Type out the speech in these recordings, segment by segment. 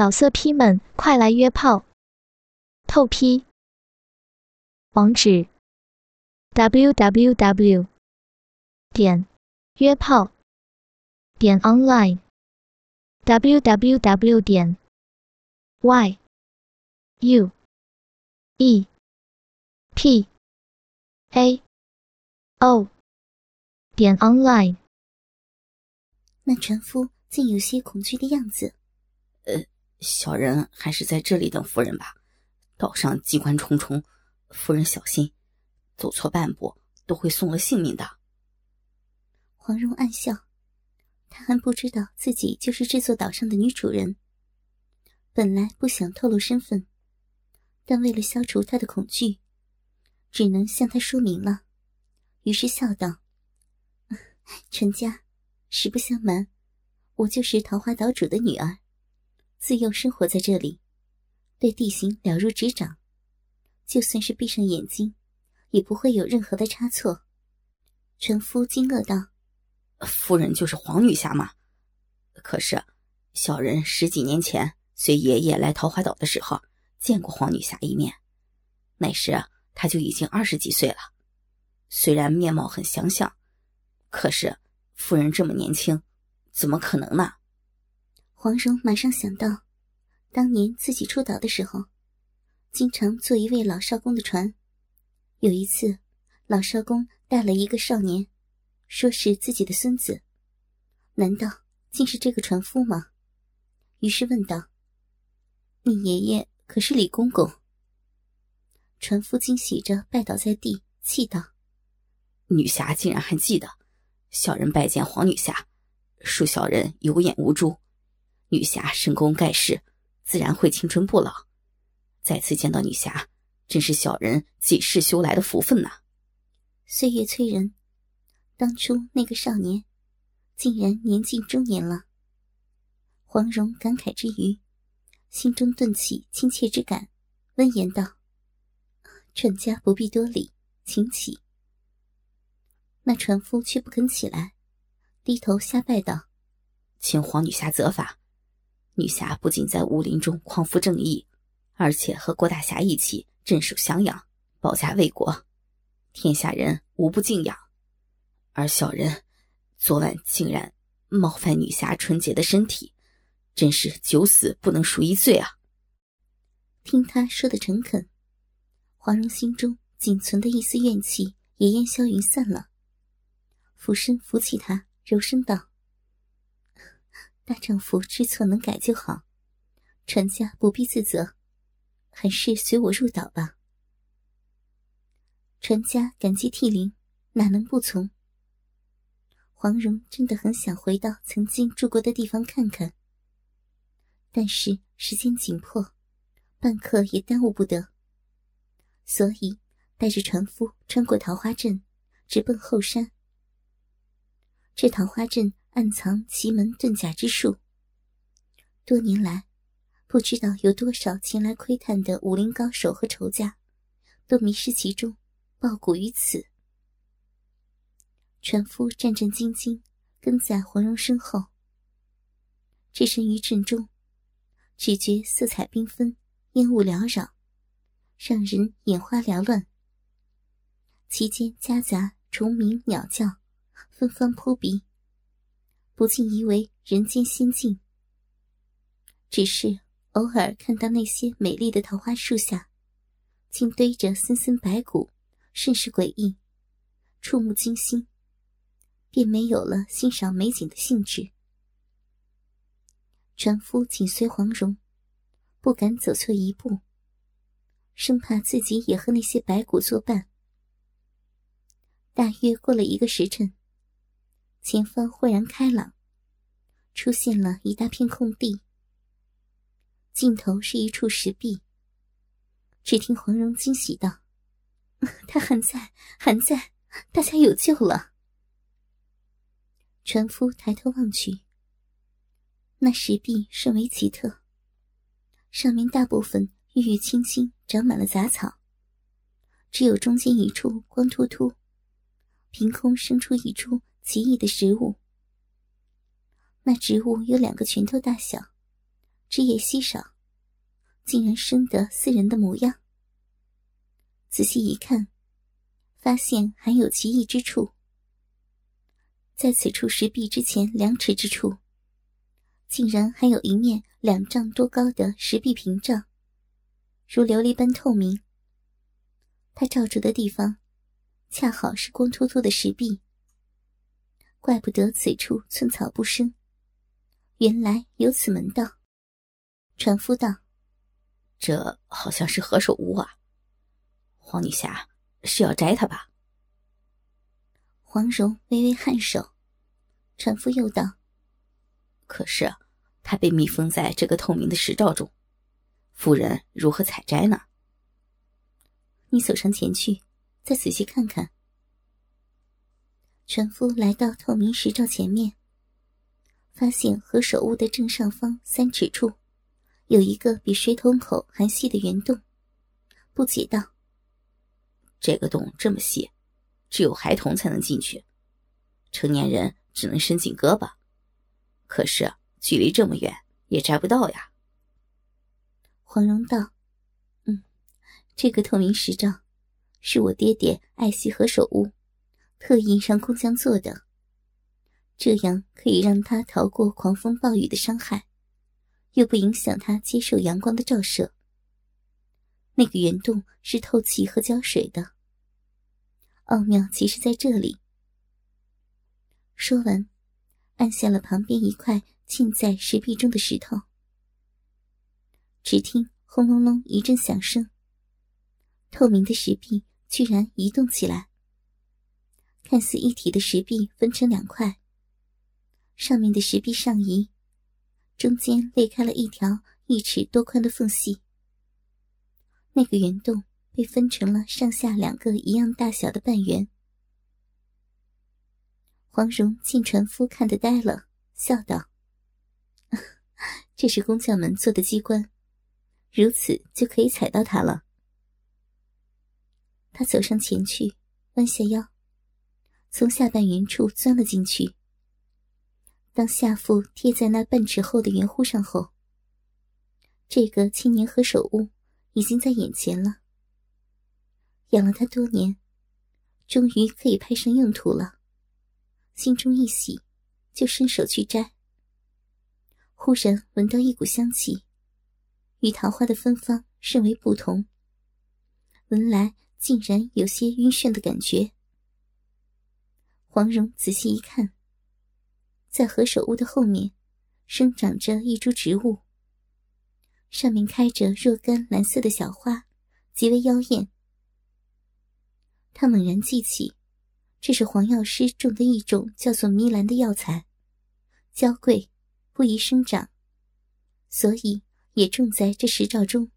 老色批们，快来约炮！透批。网址：w w w 点约炮点 online w w w 点 y u e p a o 点 online。那船夫竟有些恐惧的样子。呃。小人还是在这里等夫人吧。岛上机关重重，夫人小心，走错半步都会送了性命的。黄蓉暗笑，她还不知道自己就是这座岛上的女主人。本来不想透露身份，但为了消除她的恐惧，只能向她说明了。于是笑道：“ 陈家，实不相瞒，我就是桃花岛主的女儿。”自幼生活在这里，对地形了如指掌，就算是闭上眼睛，也不会有任何的差错。船夫惊愕道：“夫人就是黄女侠吗？可是，小人十几年前随爷爷来桃花岛的时候，见过黄女侠一面，那时她就已经二十几岁了。虽然面貌很相像，可是夫人这么年轻，怎么可能呢？”黄蓉马上想到，当年自己出岛的时候，经常坐一位老少公的船。有一次，老少公带了一个少年，说是自己的孙子，难道竟是这个船夫吗？于是问道：“你爷爷可是李公公？”船夫惊喜着拜倒在地，气道：“女侠竟然还记得，小人拜见黄女侠，恕小人有眼无珠。”女侠神功盖世，自然会青春不老。再次见到女侠，真是小人几世修来的福分呐！岁月催人，当初那个少年，竟然年近中年了。黄蓉感慨之余，心中顿起亲切之感，温言道：“船家不必多礼，请起。”那船夫却不肯起来，低头下拜道：“请黄女侠责罚。”女侠不仅在武林中匡扶正义，而且和郭大侠一起镇守襄阳，保家卫国，天下人无不敬仰。而小人昨晚竟然冒犯女侠纯洁的身体，真是九死不能赎一罪啊！听他说的诚恳，黄蓉心中仅存的一丝怨气也烟消云散了，俯身扶起他，柔声道。大丈夫知错能改就好，船家不必自责，还是随我入岛吧。船家感激涕零，哪能不从？黄蓉真的很想回到曾经住过的地方看看，但是时间紧迫，半刻也耽误不得，所以带着船夫穿过桃花镇，直奔后山。这桃花镇。暗藏奇门遁甲之术，多年来，不知道有多少前来窥探的武林高手和仇家，都迷失其中，抱骨于此。船夫战战兢兢跟在黄蓉身后，置身于阵中，只觉色彩缤纷，烟雾缭绕，让人眼花缭乱。其间夹杂虫鸣鸟叫，芬芳扑鼻。不禁疑为人间仙境。只是偶尔看到那些美丽的桃花树下，竟堆着森森白骨，甚是诡异，触目惊心，便没有了欣赏美景的兴致。船夫紧随黄蓉，不敢走错一步，生怕自己也和那些白骨作伴。大约过了一个时辰。前方豁然开朗，出现了一大片空地。尽头是一处石壁。只听黄蓉惊喜道：“ 他还在，还在，大家有救了。”船夫抬头望去，那石壁甚为奇特，上面大部分郁郁青青，长满了杂草，只有中间一处光秃秃，凭空生出一株。奇异的植物，那植物有两个拳头大小，枝叶稀少，竟然生得似人的模样。仔细一看，发现还有奇异之处。在此处石壁之前两尺之处，竟然还有一面两丈多高的石壁屏障，如琉璃般透明。它罩住的地方，恰好是光秃秃的石壁。怪不得此处寸草不生，原来有此门道。船夫道：“这好像是何首乌啊，黄女侠是要摘它吧？”黄蓉微微颔首，船夫又道：“可是，它被密封在这个透明的石罩中，夫人如何采摘呢？”你走上前去，再仔细看看。船夫来到透明石罩前面，发现何首乌的正上方三尺处，有一个比水桶口还细的圆洞，不解道：“这个洞这么细。”只有孩童才能进去，成年人只能伸进胳膊。可是距离这么远，也摘不到呀。黄蓉道：“嗯，这个透明石罩，是我爹爹爱惜何首乌，特意让工匠做的，这样可以让他逃过狂风暴雨的伤害，又不影响他接受阳光的照射。那个圆洞是透气和浇水的。”奥妙其实在这里。说完，按下了旁边一块浸在石壁中的石头。只听轰隆隆一阵响声，透明的石壁居然移动起来。看似一体的石壁分成两块，上面的石壁上移，中间裂开了一条一尺多宽的缝隙。那个圆洞。被分成了上下两个一样大小的半圆。黄蓉见船夫看得呆了，笑道：“ 这是工匠们做的机关，如此就可以踩到它了。”他走上前去，弯下腰，从下半圆处钻了进去。当下腹贴在那半尺厚的圆弧上后，这个青年何首乌已经在眼前了。养了他多年，终于可以派上用途了。心中一喜，就伸手去摘。忽然闻到一股香气，与桃花的芬芳甚为不同。闻来竟然有些晕眩的感觉。黄蓉仔细一看，在何首乌的后面，生长着一株植物，上面开着若干蓝色的小花，极为妖艳。他猛然记起，这是黄药师种的一种叫做迷兰的药材，娇贵，不宜生长，所以也种在这石罩中。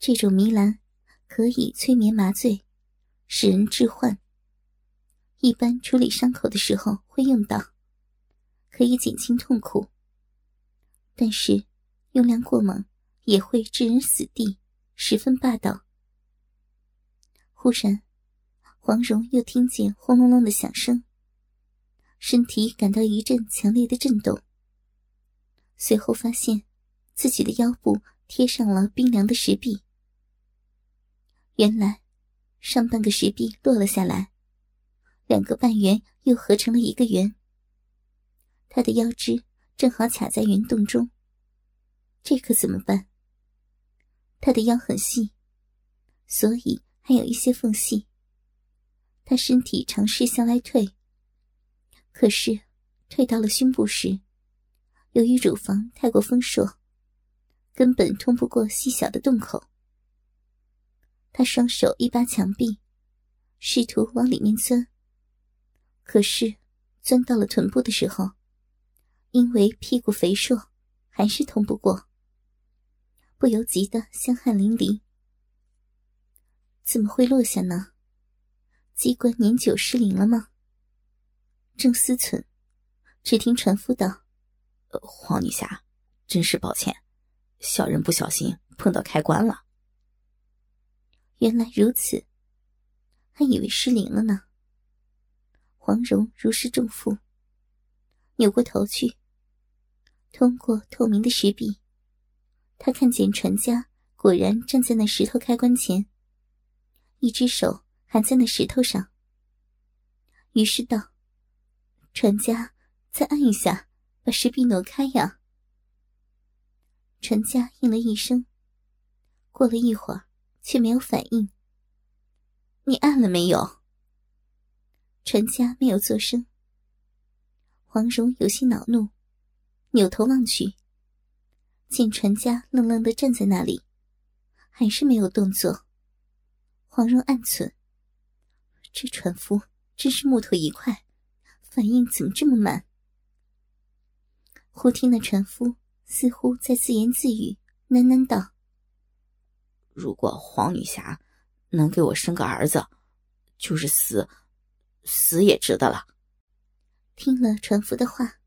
这种迷兰可以催眠麻醉，使人致幻。一般处理伤口的时候会用到，可以减轻痛苦。但是用量过猛也会致人死地，十分霸道。忽然，黄蓉又听见轰隆隆的响声，身体感到一阵强烈的震动。随后发现自己的腰部贴上了冰凉的石壁。原来，上半个石壁落了下来，两个半圆又合成了一个圆。他的腰肢正好卡在圆洞中。这可怎么办？他的腰很细，所以。还有一些缝隙。他身体尝试向外退，可是退到了胸部时，由于乳房太过丰硕，根本通不过细小的洞口。他双手一扒墙壁，试图往里面钻，可是钻到了臀部的时候，因为屁股肥硕，还是通不过，不由急得香汗淋漓。怎么会落下呢？机关年久失灵了吗？正思忖，只听船夫道：“黄女侠，真是抱歉，小人不小心碰到开关了。”原来如此，还以为失灵了呢。黄蓉如释重负，扭过头去，通过透明的石壁，他看见船家果然站在那石头开关前，一只手还在那石头上。于是道：“船家，再按一下，把石壁挪开呀。”船家应了一声。过了一会儿，却没有反应。你按了没有？船家没有作声。黄蓉有些恼怒，扭头望去，见船家愣愣的站在那里，还是没有动作。黄蓉暗忖：这船夫真是木头一块，反应怎么这么慢？忽听那船夫似乎在自言自语，喃喃道：“如果黄女侠能给我生个儿子，就是死，死也值得了。”听了船夫的话，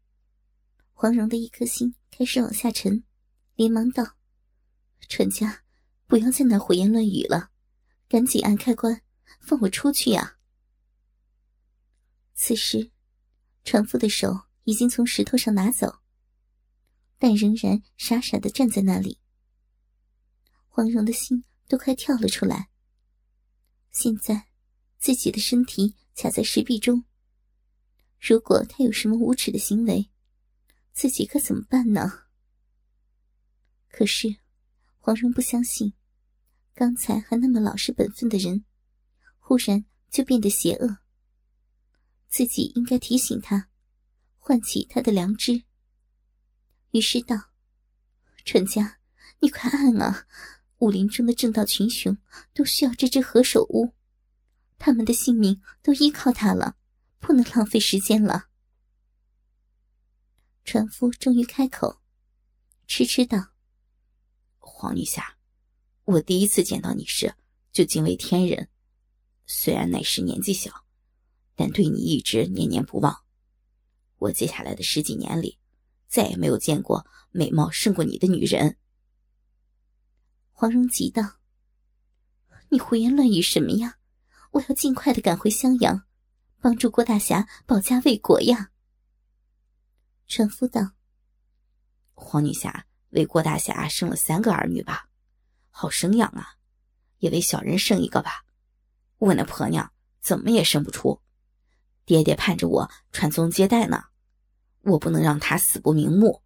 黄蓉的一颗心开始往下沉，连忙道：“船家，不要在那胡言乱语了，赶紧按开关，放我出去呀！”此时，船夫的手已经从石头上拿走，但仍然傻傻的站在那里。黄蓉的心都快跳了出来。现在，自己的身体卡在石壁中。如果他有什么无耻的行为，自己可怎么办呢？可是，黄蓉不相信，刚才还那么老实本分的人，忽然就变得邪恶。自己应该提醒他，唤起他的良知。于是道：“陈家，你快按啊！武林中的正道群雄都需要这只何首乌，他们的性命都依靠他了。”不能浪费时间了。船夫终于开口，痴痴道：“黄女侠，我第一次见到你时就惊为天人。虽然那时年纪小，但对你一直念念不忘。我接下来的十几年里，再也没有见过美貌胜过你的女人。”黄蓉急道：“你胡言乱语什么呀？我要尽快的赶回襄阳。”帮助郭大侠保家卫国呀！船夫道：“黄女侠为郭大侠生了三个儿女吧，好生养啊！也为小人生一个吧。我那婆娘怎么也生不出，爹爹盼着我传宗接代呢，我不能让他死不瞑目。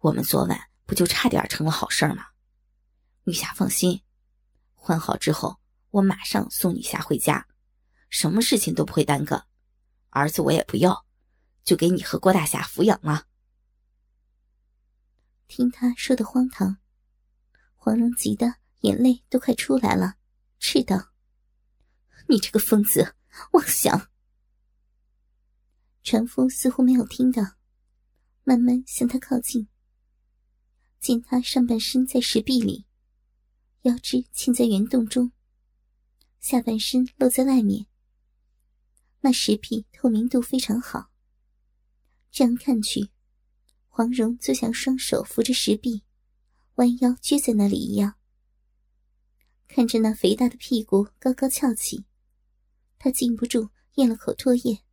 我们昨晚不就差点成了好事吗？女侠放心，换好之后，我马上送女侠回家。”什么事情都不会耽搁，儿子我也不要，就给你和郭大侠抚养了。听他说的荒唐，黄蓉急得眼泪都快出来了，斥道：“你这个疯子，妄想！”船夫似乎没有听到，慢慢向他靠近，见他上半身在石壁里，腰肢嵌在圆洞中，下半身露在外面。那石壁透明度非常好，这样看去，黄蓉就像双手扶着石壁，弯腰撅在那里一样。看着那肥大的屁股高高翘起，他禁不住咽了口唾液。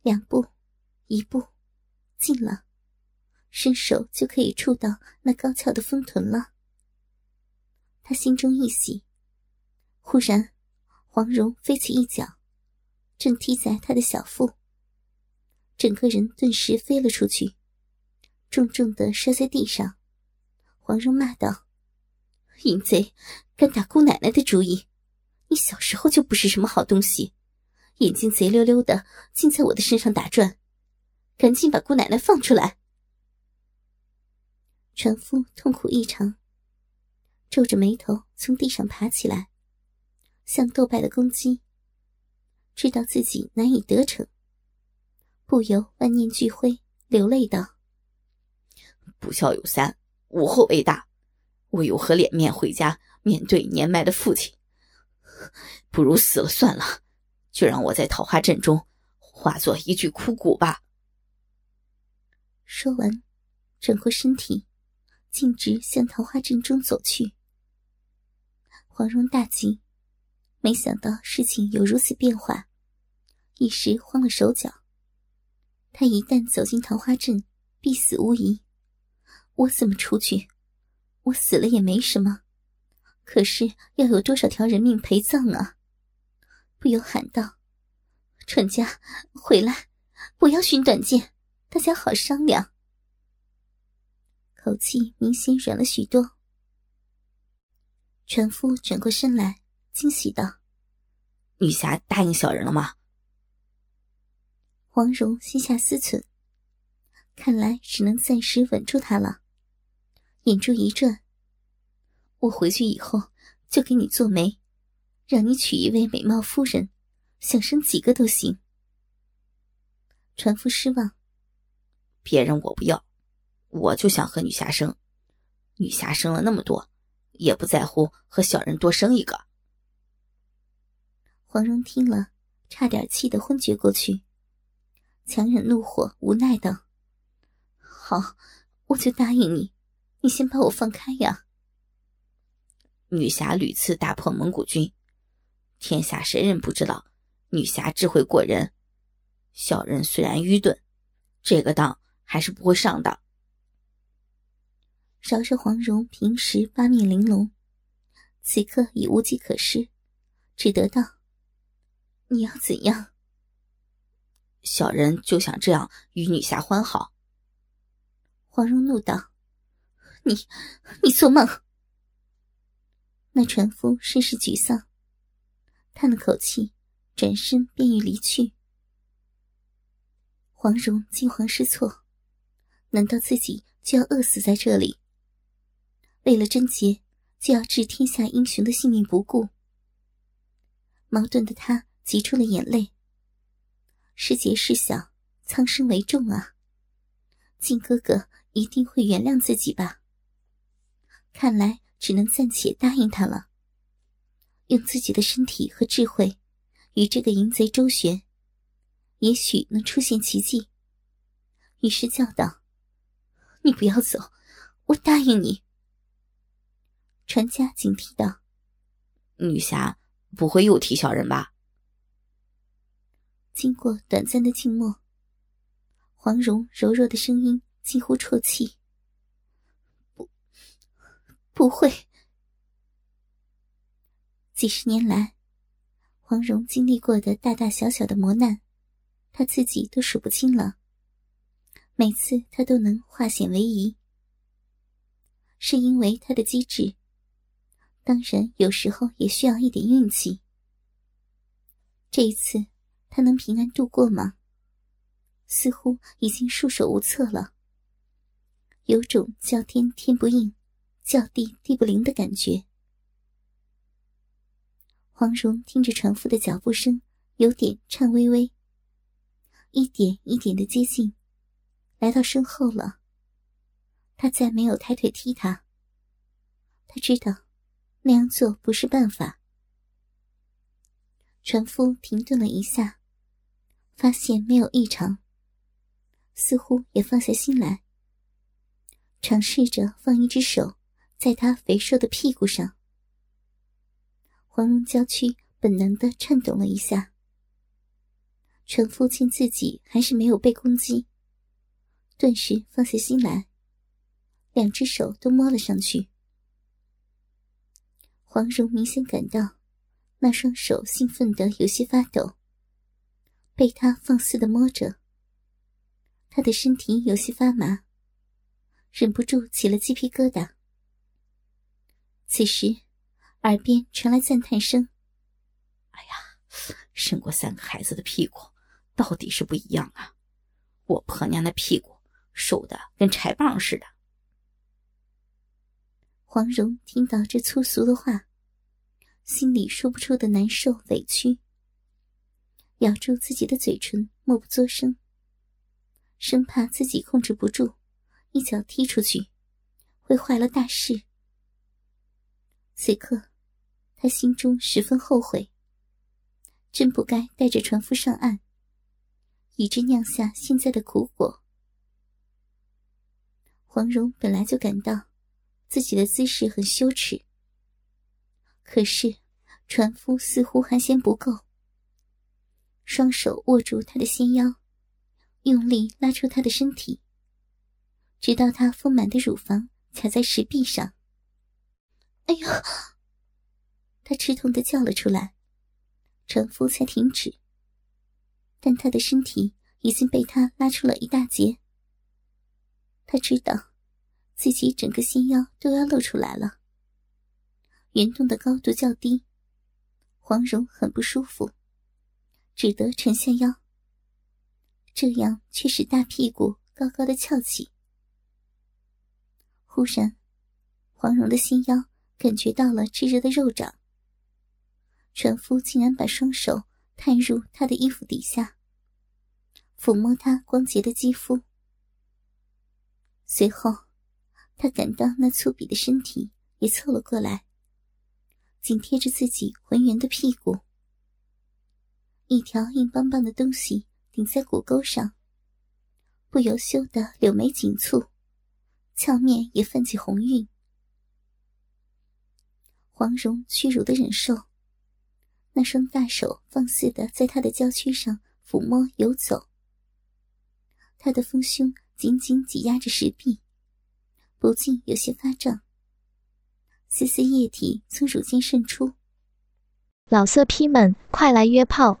两步，一步，近了，伸手就可以触到那高翘的丰臀了。他心中一喜，忽然，黄蓉飞起一脚。正踢在他的小腹，整个人顿时飞了出去，重重的摔在地上。黄蓉骂道：“淫贼，敢打姑奶奶的主意！你小时候就不是什么好东西，眼睛贼溜溜的，竟在我的身上打转！赶紧把姑奶奶放出来！”船夫痛苦异常，皱着眉头从地上爬起来，向斗败的公鸡。知道自己难以得逞，不由万念俱灰，流泪道：“不孝有三，无后为大，我有何脸面回家面对年迈的父亲？不如死了算了，就让我在桃花阵中化作一具枯骨吧。”说完，转过身体，径直向桃花阵中走去。黄蓉大惊。没想到事情有如此变化，一时慌了手脚。他一旦走进桃花镇，必死无疑。我怎么出去？我死了也没什么，可是要有多少条人命陪葬啊？不由喊道：“船家，回来，不要寻短见，大家好商量。”口气明显软了许多。船夫转过身来，惊喜道：“女侠答应小人了吗？”黄蓉心下思忖，看来只能暂时稳住他了。眼珠一转，我回去以后就给你做媒，让你娶一位美貌夫人，想生几个都行。船夫失望，别人我不要，我就想和女侠生。女侠生了那么多，也不在乎和小人多生一个。黄蓉听了，差点气得昏厥过去。强忍怒火，无奈道：“好，我就答应你。你先把我放开呀！”女侠屡次打破蒙古军，天下谁人不知道女侠智慧过人？小人虽然愚钝，这个当还是不会上当。饶是黄蓉平时八面玲珑，此刻已无计可施，只得道：“你要怎样？”小人就想这样与女侠欢好。黄蓉怒道：“你，你做梦！”那船夫甚是沮丧，叹了口气，转身便欲离去。黄蓉惊慌失措，难道自己就要饿死在这里？为了贞洁，就要置天下英雄的性命不顾？矛盾的他挤出了眼泪。是节是小，苍生为重啊！靖哥哥一定会原谅自己吧？看来只能暂且答应他了。用自己的身体和智慧与这个淫贼周旋，也许能出现奇迹。于是叫道：“你不要走，我答应你。”船家警惕道：“女侠不会又提小人吧？”经过短暂的静默，黄蓉柔弱的声音几乎啜泣：“不，不会。”几十年来，黄蓉经历过的大大小小的磨难，她自己都数不清了。每次她都能化险为夷，是因为她的机智。当然，有时候也需要一点运气。这一次。他能平安度过吗？似乎已经束手无策了，有种叫天天不应，叫地地不灵的感觉。黄蓉听着船夫的脚步声，有点颤巍巍，一点一点的接近，来到身后了。他再没有抬腿踢他，他知道那样做不是办法。船夫停顿了一下。发现没有异常，似乎也放下心来，尝试着放一只手在他肥硕的屁股上。黄蓉娇躯本能的颤抖了一下。船夫见自己还是没有被攻击，顿时放下心来，两只手都摸了上去。黄蓉明显感到那双手兴奋的有些发抖。被他放肆的摸着，他的身体有些发麻，忍不住起了鸡皮疙瘩。此时，耳边传来赞叹声：“哎呀，生过三个孩子的屁股，到底是不一样啊！我婆娘的屁股瘦的跟柴棒似的。”黄蓉听到这粗俗的话，心里说不出的难受委屈。咬住自己的嘴唇，默不作声，生怕自己控制不住，一脚踢出去，会坏了大事。此刻，他心中十分后悔，真不该带着船夫上岸，以致酿下现在的苦果。黄蓉本来就感到自己的姿势很羞耻，可是船夫似乎还嫌不够。双手握住他的纤腰，用力拉出他的身体，直到她丰满的乳房卡在石壁上。哎呀！她吃痛的叫了出来，船夫才停止。但她的身体已经被他拉出了一大截。他知道，自己整个细腰都要露出来了。圆洞的高度较低，黄蓉很不舒服，只得沉下腰。这样却使大屁股高高的翘起。忽然，黄蓉的心腰感觉到了炙热的肉掌。船夫竟然把双手探入她的衣服底下，抚摸她光洁的肌肤。随后，他感到那粗鄙的身体也凑了过来。紧贴着自己浑圆的屁股，一条硬邦邦的东西顶在骨沟上，不由羞得柳眉紧蹙，俏面也泛起红晕。黄蓉屈辱的忍受，那双大手放肆的在她的娇躯上抚摸游走，她的丰胸紧紧挤压着石壁，不禁有些发胀。丝丝液体从乳尖渗出，老色批们快来约炮！